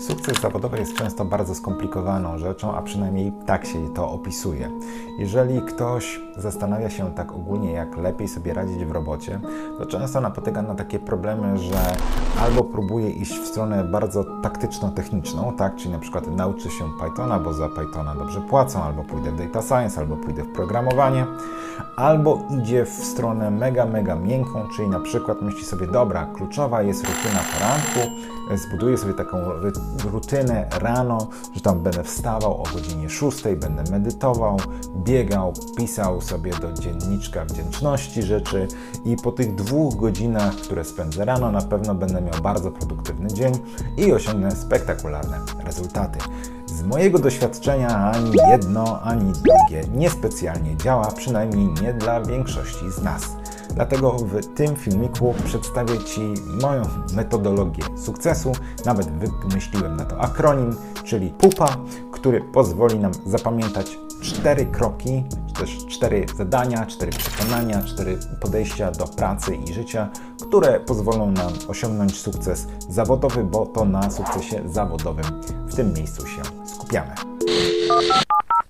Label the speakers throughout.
Speaker 1: Sukces zawodowy jest często bardzo skomplikowaną rzeczą, a przynajmniej tak się to opisuje. Jeżeli ktoś zastanawia się tak ogólnie, jak lepiej sobie radzić w robocie, to często napotyka na takie problemy, że albo próbuje iść w stronę bardzo taktyczno-techniczną, tak, czyli na przykład nauczy się Pythona, bo za Pythona dobrze płacą, albo pójdę w data science, albo pójdę w programowanie, albo idzie w stronę mega, mega miękką, czyli na przykład myśli sobie, dobra, kluczowa jest rutyna poranku, zbuduję sobie taką rutynę rano, że tam będę wstawał o godzinie 6, będę medytował, biegał, pisał sobie do dzienniczka wdzięczności rzeczy i po tych dwóch godzinach, które spędzę rano, na pewno będę miał bardzo produktywny dzień i osiągnę spektakularne rezultaty. Z mojego doświadczenia ani jedno, ani drugie niespecjalnie działa, przynajmniej nie dla większości z nas. Dlatego w tym filmiku przedstawię Ci moją metodologię sukcesu. Nawet wymyśliłem na to akronim, czyli PUPA, który pozwoli nam zapamiętać cztery kroki, czy też cztery zadania, cztery przekonania, cztery podejścia do pracy i życia, które pozwolą nam osiągnąć sukces zawodowy, bo to na sukcesie zawodowym w tym miejscu się skupiamy.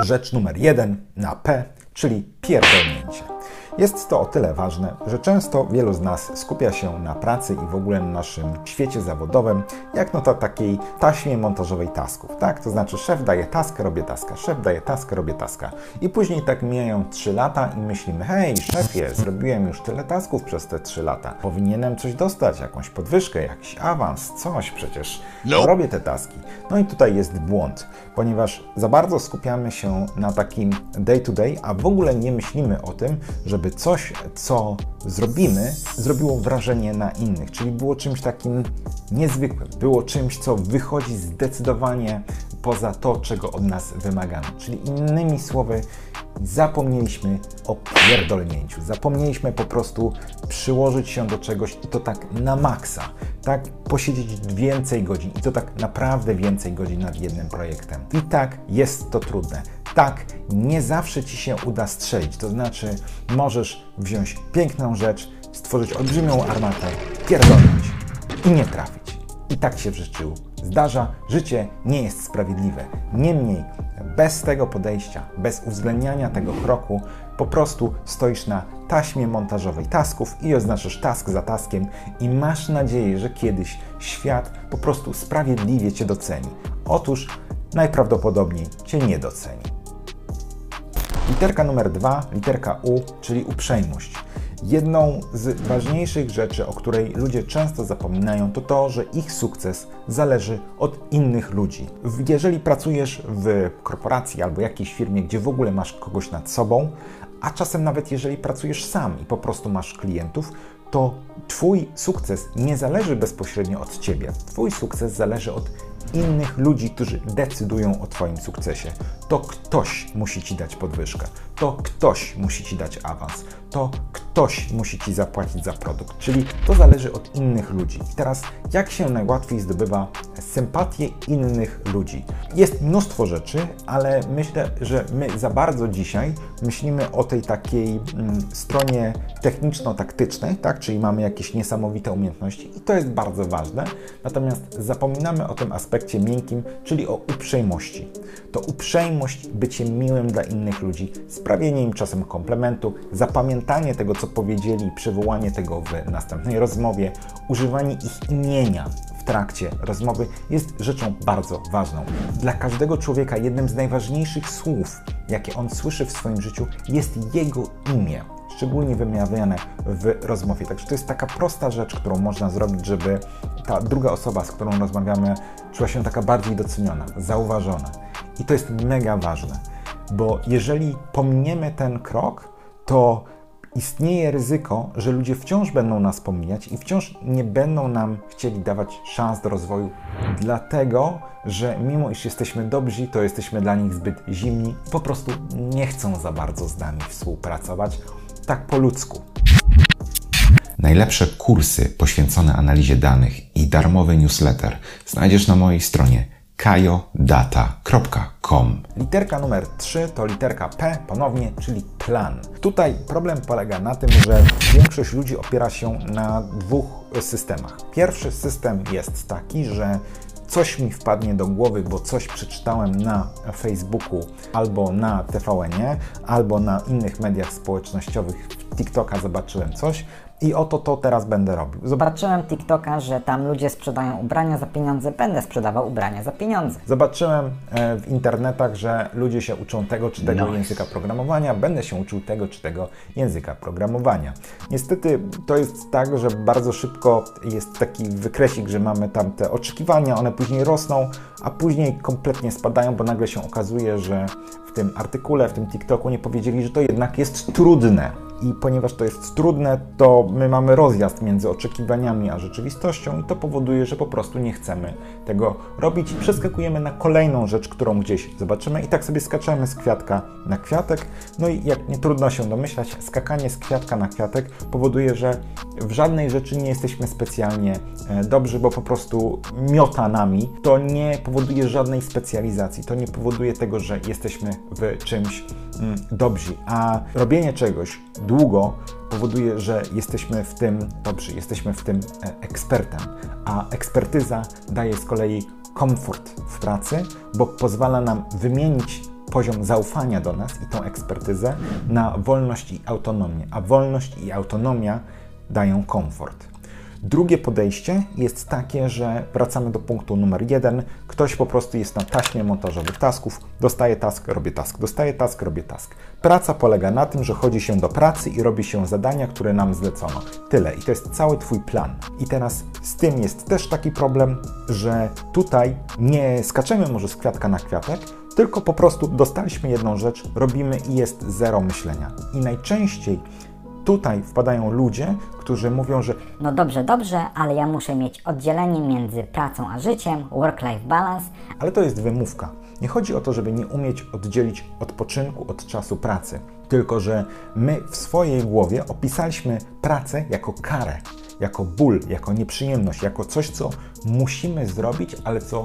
Speaker 1: Rzecz numer jeden na P, czyli pierdolnięcie. Jest to o tyle ważne, że często wielu z nas skupia się na pracy i w ogóle na naszym świecie zawodowym, jak no to takiej taśmie montażowej tasków, tak? To znaczy szef daje taskę, robię taska, szef daje taskę, robię taska. I później tak mijają 3 lata i myślimy, hej szefie, zrobiłem już tyle tasków przez te 3 lata. Powinienem coś dostać, jakąś podwyżkę, jakiś awans, coś przecież. No. Robię te taski. No i tutaj jest błąd, ponieważ za bardzo skupiamy się na takim day to day, a w ogóle nie myślimy o tym, żeby żeby coś, co zrobimy, zrobiło wrażenie na innych, czyli było czymś takim niezwykłym, było czymś, co wychodzi zdecydowanie poza to, czego od nas wymagano. Czyli innymi słowy, zapomnieliśmy o pierdolnięciu, zapomnieliśmy po prostu przyłożyć się do czegoś i to tak na maksa, tak posiedzieć więcej godzin i to tak naprawdę więcej godzin nad jednym projektem. I tak jest to trudne. Tak, nie zawsze ci się uda strzelić, to znaczy możesz wziąć piękną rzecz, stworzyć olbrzymią armatę, pierdolnąć i nie trafić. I tak się w życiu zdarza. Życie nie jest sprawiedliwe. Niemniej, bez tego podejścia, bez uwzględniania tego kroku, po prostu stoisz na taśmie montażowej tasków i oznaczasz task za taskiem i masz nadzieję, że kiedyś świat po prostu sprawiedliwie Cię doceni. Otóż najprawdopodobniej Cię nie doceni. Literka numer dwa, literka U, czyli uprzejmość. Jedną z ważniejszych rzeczy, o której ludzie często zapominają, to to, że ich sukces zależy od innych ludzi. Jeżeli pracujesz w korporacji albo jakiejś firmie, gdzie w ogóle masz kogoś nad sobą, a czasem nawet jeżeli pracujesz sam i po prostu masz klientów, to Twój sukces nie zależy bezpośrednio od Ciebie. Twój sukces zależy od innych ludzi, którzy decydują o Twoim sukcesie. To ktoś musi Ci dać podwyżkę, to ktoś musi Ci dać awans, to ktoś musi Ci zapłacić za produkt, czyli to zależy od innych ludzi. I teraz, jak się najłatwiej zdobywa sympatię innych ludzi? Jest mnóstwo rzeczy, ale myślę, że my za bardzo dzisiaj myślimy o tej takiej mm, stronie techniczno-taktycznej, tak? czyli mamy jakieś niesamowite umiejętności i to jest bardzo ważne, natomiast zapominamy o tym aspekcie miękkim, czyli o uprzejmości. To uprzejmość, bycie miłym dla innych ludzi, sprawienie im czasem komplementu, zapamiętanie tego, co powiedzieli, przywołanie tego w następnej rozmowie, używanie ich imienia w trakcie rozmowy jest rzeczą bardzo ważną. Dla każdego człowieka jednym z najważniejszych słów, jakie on słyszy w swoim życiu, jest jego imię szczególnie wymawiane w rozmowie. Także to jest taka prosta rzecz, którą można zrobić, żeby ta druga osoba, z którą rozmawiamy, czuła się taka bardziej doceniona, zauważona. I to jest mega ważne, bo jeżeli pominiemy ten krok, to istnieje ryzyko, że ludzie wciąż będą nas pomijać i wciąż nie będą nam chcieli dawać szans do rozwoju, dlatego że mimo iż jesteśmy dobrzy, to jesteśmy dla nich zbyt zimni, po prostu nie chcą za bardzo z nami współpracować, tak po ludzku.
Speaker 2: Najlepsze kursy poświęcone analizie danych i darmowy newsletter znajdziesz na mojej stronie kajodata.com.
Speaker 1: Literka numer 3 to literka P ponownie, czyli plan. Tutaj problem polega na tym, że większość ludzi opiera się na dwóch systemach. Pierwszy system jest taki, że coś mi wpadnie do głowy, bo coś przeczytałem na Facebooku albo na TVN-ie, albo na innych mediach społecznościowych, w TikToka zobaczyłem coś, i oto to teraz będę robił.
Speaker 3: Zobaczyłem TikToka, że tam ludzie sprzedają ubrania za pieniądze, będę sprzedawał ubrania za pieniądze.
Speaker 1: Zobaczyłem e, w internetach, że ludzie się uczą tego czy tego
Speaker 3: Nice.
Speaker 1: języka programowania, będę się uczył tego czy tego języka programowania. Niestety to jest tak, że bardzo szybko jest taki wykresik, że mamy tam te oczekiwania, one później rosną, a później kompletnie spadają, bo nagle się okazuje, że w tym artykule, w tym TikToku nie powiedzieli, że to jednak jest trudne. I ponieważ to jest trudne, to my mamy rozjazd między oczekiwaniami a rzeczywistością, i to powoduje, że po prostu nie chcemy tego robić przeskakujemy na kolejną rzecz, którą gdzieś zobaczymy, i tak sobie skaczemy z kwiatka na kwiatek. No i jak nie trudno się domyślać, skakanie z kwiatka na kwiatek powoduje, że w żadnej rzeczy nie jesteśmy specjalnie e, dobrzy, bo po prostu miota nami. To nie powoduje żadnej specjalizacji, to nie powoduje tego, że jesteśmy w czymś mm, dobrzy, a robienie czegoś długo powoduje, że jesteśmy w tym dobrzy, jesteśmy w tym e, ekspertem, a ekspertyza daje z kolei komfort w pracy, bo pozwala nam wymienić poziom zaufania do nas i tą ekspertyzę na wolność i autonomię, a wolność i autonomia dają komfort. Drugie podejście jest takie, że wracamy do punktu numer jeden. Ktoś po prostu jest na taśmie montażowych tasków, dostaje task, robię task, dostaje task, robię task. Praca polega na tym, że chodzi się do pracy i robi się zadania, które nam zlecono. Tyle. I to jest cały Twój plan. I teraz z tym jest też taki problem, że tutaj nie skaczemy może z kwiatka na kwiatek, tylko po prostu dostaliśmy jedną rzecz, robimy i jest zero myślenia. I najczęściej tutaj wpadają ludzie, którzy mówią, że
Speaker 3: No dobrze, dobrze, ale ja muszę mieć oddzielenie między pracą a życiem, work-life balance.
Speaker 1: Ale to jest wymówka. Nie chodzi o to, żeby nie umieć oddzielić odpoczynku od czasu pracy, tylko że my w swojej głowie opisaliśmy pracę jako karę, jako ból, jako nieprzyjemność, jako coś, co musimy zrobić, ale co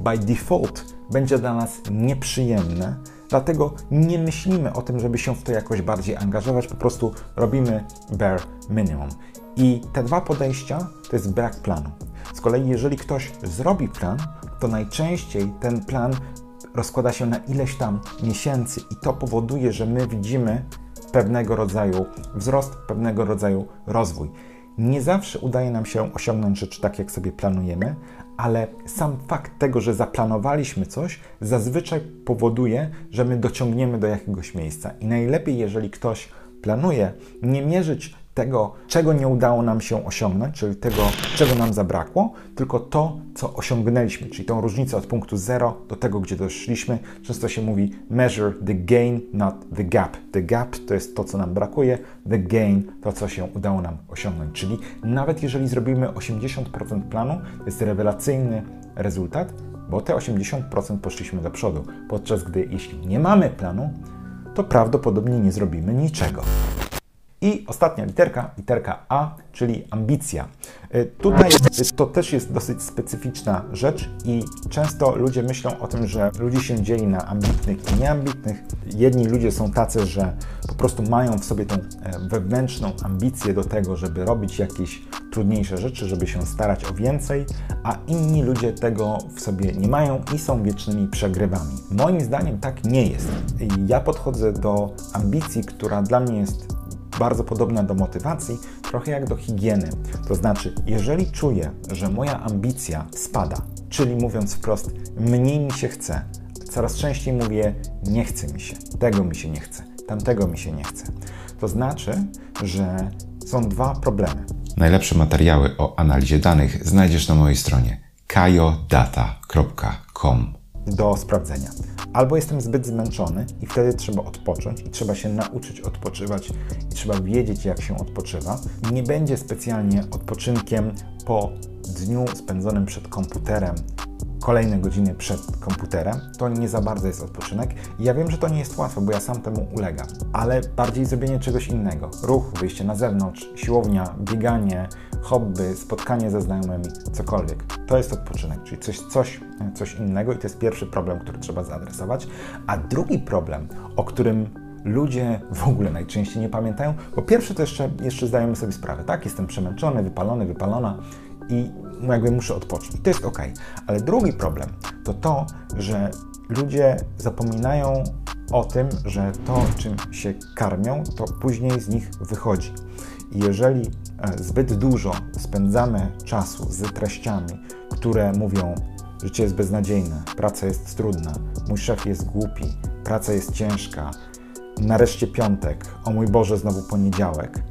Speaker 1: by default będzie dla nas nieprzyjemne. Dlatego nie myślimy o tym, żeby się w to jakoś bardziej angażować, po prostu robimy bare minimum. I te dwa podejścia to jest brak planu. Z kolei, jeżeli ktoś zrobi plan, to najczęściej ten plan rozkłada się na ileś tam miesięcy i to powoduje, że my widzimy pewnego rodzaju wzrost, pewnego rodzaju rozwój. Nie zawsze udaje nam się osiągnąć rzeczy tak, jak sobie planujemy, ale sam fakt tego, że zaplanowaliśmy coś, zazwyczaj powoduje, że my dociągniemy do jakiegoś miejsca. I najlepiej, jeżeli ktoś planuje, nie mierzyć tego, czego nie udało nam się osiągnąć, czyli tego, czego nam zabrakło, tylko to, co osiągnęliśmy, czyli tą różnicę od punktu zero do tego, gdzie doszliśmy. Często się mówi measure the gain, not the gap. The gap to jest to, co nam brakuje, the gain to, co się udało nam osiągnąć. Czyli nawet jeżeli zrobimy 80% planu, to jest rewelacyjny rezultat, bo te 80% poszliśmy do przodu. Podczas gdy jeśli nie mamy planu, to prawdopodobnie nie zrobimy niczego. I ostatnia literka, literka A, czyli ambicja. Y, Tutaj to też jest dosyć specyficzna rzecz i często ludzie myślą o tym, że ludzi się dzieli na ambitnych i nieambitnych. Jedni ludzie są tacy, że po prostu mają w sobie tą e, wewnętrzną ambicję do tego, żeby robić jakieś trudniejsze rzeczy, żeby się starać o więcej, a inni ludzie tego w sobie nie mają i są wiecznymi przegrywami. Moim zdaniem tak nie jest. Ja podchodzę do ambicji, która dla mnie jest bardzo podobna do motywacji, trochę jak do higieny. To znaczy, jeżeli czuję, że moja ambicja spada, czyli mówiąc wprost, mniej mi się chce, coraz częściej mówię, nie chce mi się, tego mi się nie chce, tamtego mi się nie chce, to znaczy, że są dwa problemy.
Speaker 2: Najlepsze materiały o analizie danych znajdziesz na mojej stronie kajodata.com.
Speaker 1: do sprawdzenia. Albo jestem zbyt zmęczony i wtedy trzeba odpocząć i trzeba się nauczyć odpoczywać i trzeba wiedzieć, jak się odpoczywa. Nie będzie specjalnie odpoczynkiem po dniu spędzonym przed komputerem, kolejne godziny przed komputerem. To nie za bardzo jest odpoczynek. Ja wiem, że to nie jest łatwe, bo ja sam temu ulegam, ale bardziej zrobienie czegoś innego. Ruch, wyjście na zewnątrz, siłownia, bieganie, hobby, spotkanie ze znajomymi, cokolwiek. To jest odpoczynek, czyli coś, coś, coś innego i to jest pierwszy problem, który trzeba zaadresować. A drugi problem, o którym ludzie w ogóle najczęściej nie pamiętają, bo pierwszy to jeszcze, jeszcze zdajemy sobie sprawę, tak? Jestem przemęczony, wypalony, wypalona i jakby muszę odpocząć. I to jest ok. Ale drugi problem to to, że ludzie zapominają o tym, że to, czym się karmią, to później z nich wychodzi. Jeżeli e, zbyt dużo spędzamy czasu z treściami, które mówią, życie jest beznadziejne, praca jest trudna, mój szef jest głupi, praca jest ciężka, nareszcie piątek, o mój Boże, znowu poniedziałek,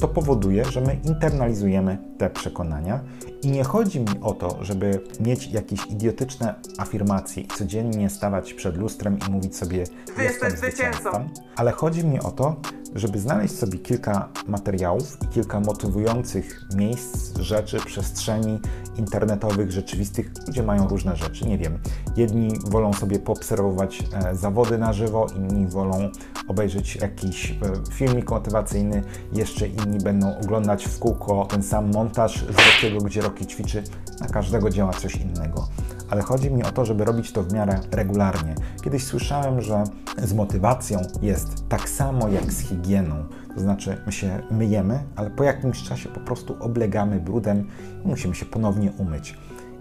Speaker 1: to powoduje, że my internalizujemy te przekonania i nie chodzi mi o to, żeby mieć jakieś idiotyczne afirmacje i codziennie stawać przed lustrem i mówić sobie
Speaker 4: Ty jesteś zwycięzcą.
Speaker 1: ale chodzi mi o to, żeby znaleźć sobie kilka materiałów i kilka motywujących miejsc, rzeczy, przestrzeni internetowych, rzeczywistych, gdzie mają różne rzeczy. Nie wiem, jedni wolą sobie poobserwować e, zawody na żywo, inni wolą obejrzeć jakiś e, filmik motywacyjny, jeszcze inni będą oglądać w kółko ten sam montaż z Rockiego, gdzie Rocky ćwiczy. Na każdego działa coś innego ale chodzi mi o to, żeby robić to w miarę regularnie. Kiedyś słyszałem, że z motywacją jest tak samo jak z higieną. To znaczy, my się myjemy, ale po jakimś czasie po prostu oblegamy brudem i musimy się ponownie umyć.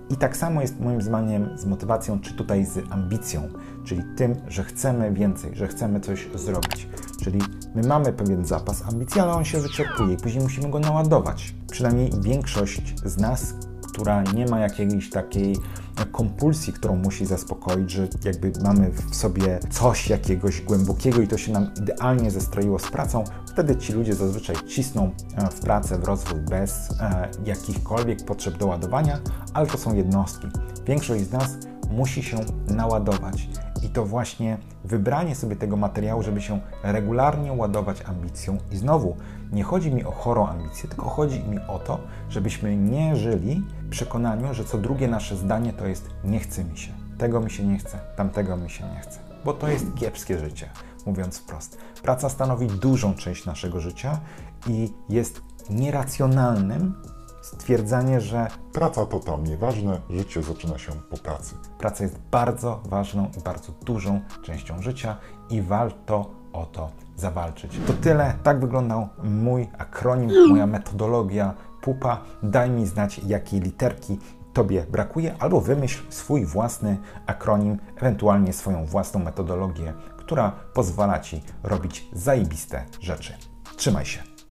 Speaker 1: I tak samo jest moim zdaniem z motywacją, czy tutaj z ambicją, czyli tym, że chcemy więcej, że chcemy coś zrobić. Czyli my mamy pewien zapas ambicji, ale on się wyczerpuje i później musimy go naładować. Przynajmniej większość z nas, która nie ma jakiejś takiej kompulsji, którą musi zaspokoić, że jakby mamy w sobie coś jakiegoś głębokiego i to się nam idealnie zestroiło z pracą, wtedy ci ludzie zazwyczaj cisną e, w pracę, w rozwój bez e, jakichkolwiek potrzeb doładowania, ale to są jednostki. Większość z nas musi się naładować. I to właśnie wybranie sobie tego materiału, żeby się regularnie ładować ambicją. I znowu, nie chodzi mi o chorą ambicję, tylko chodzi mi o to, żebyśmy nie żyli w przekonaniu, że co drugie nasze zdanie to jest nie chce mi się, tego mi się nie chce, tamtego mi się nie chce. Bo to jest kiepskie życie, mówiąc wprost. Praca stanowi dużą część naszego życia i jest nieracjonalnym stwierdzanie, że
Speaker 5: Praca to tam nieważne, życie zaczyna się po pracy.
Speaker 1: praca jest bardzo ważną i bardzo dużą częścią życia i warto o to zawalczyć. To tyle. Tak wyglądał mój akronim, moja metodologia PUPA. Daj mi znać, jakiej literki Tobie brakuje, albo wymyśl swój własny akronim, ewentualnie swoją własną metodologię, która pozwala Ci robić zajebiste rzeczy. Trzymaj się.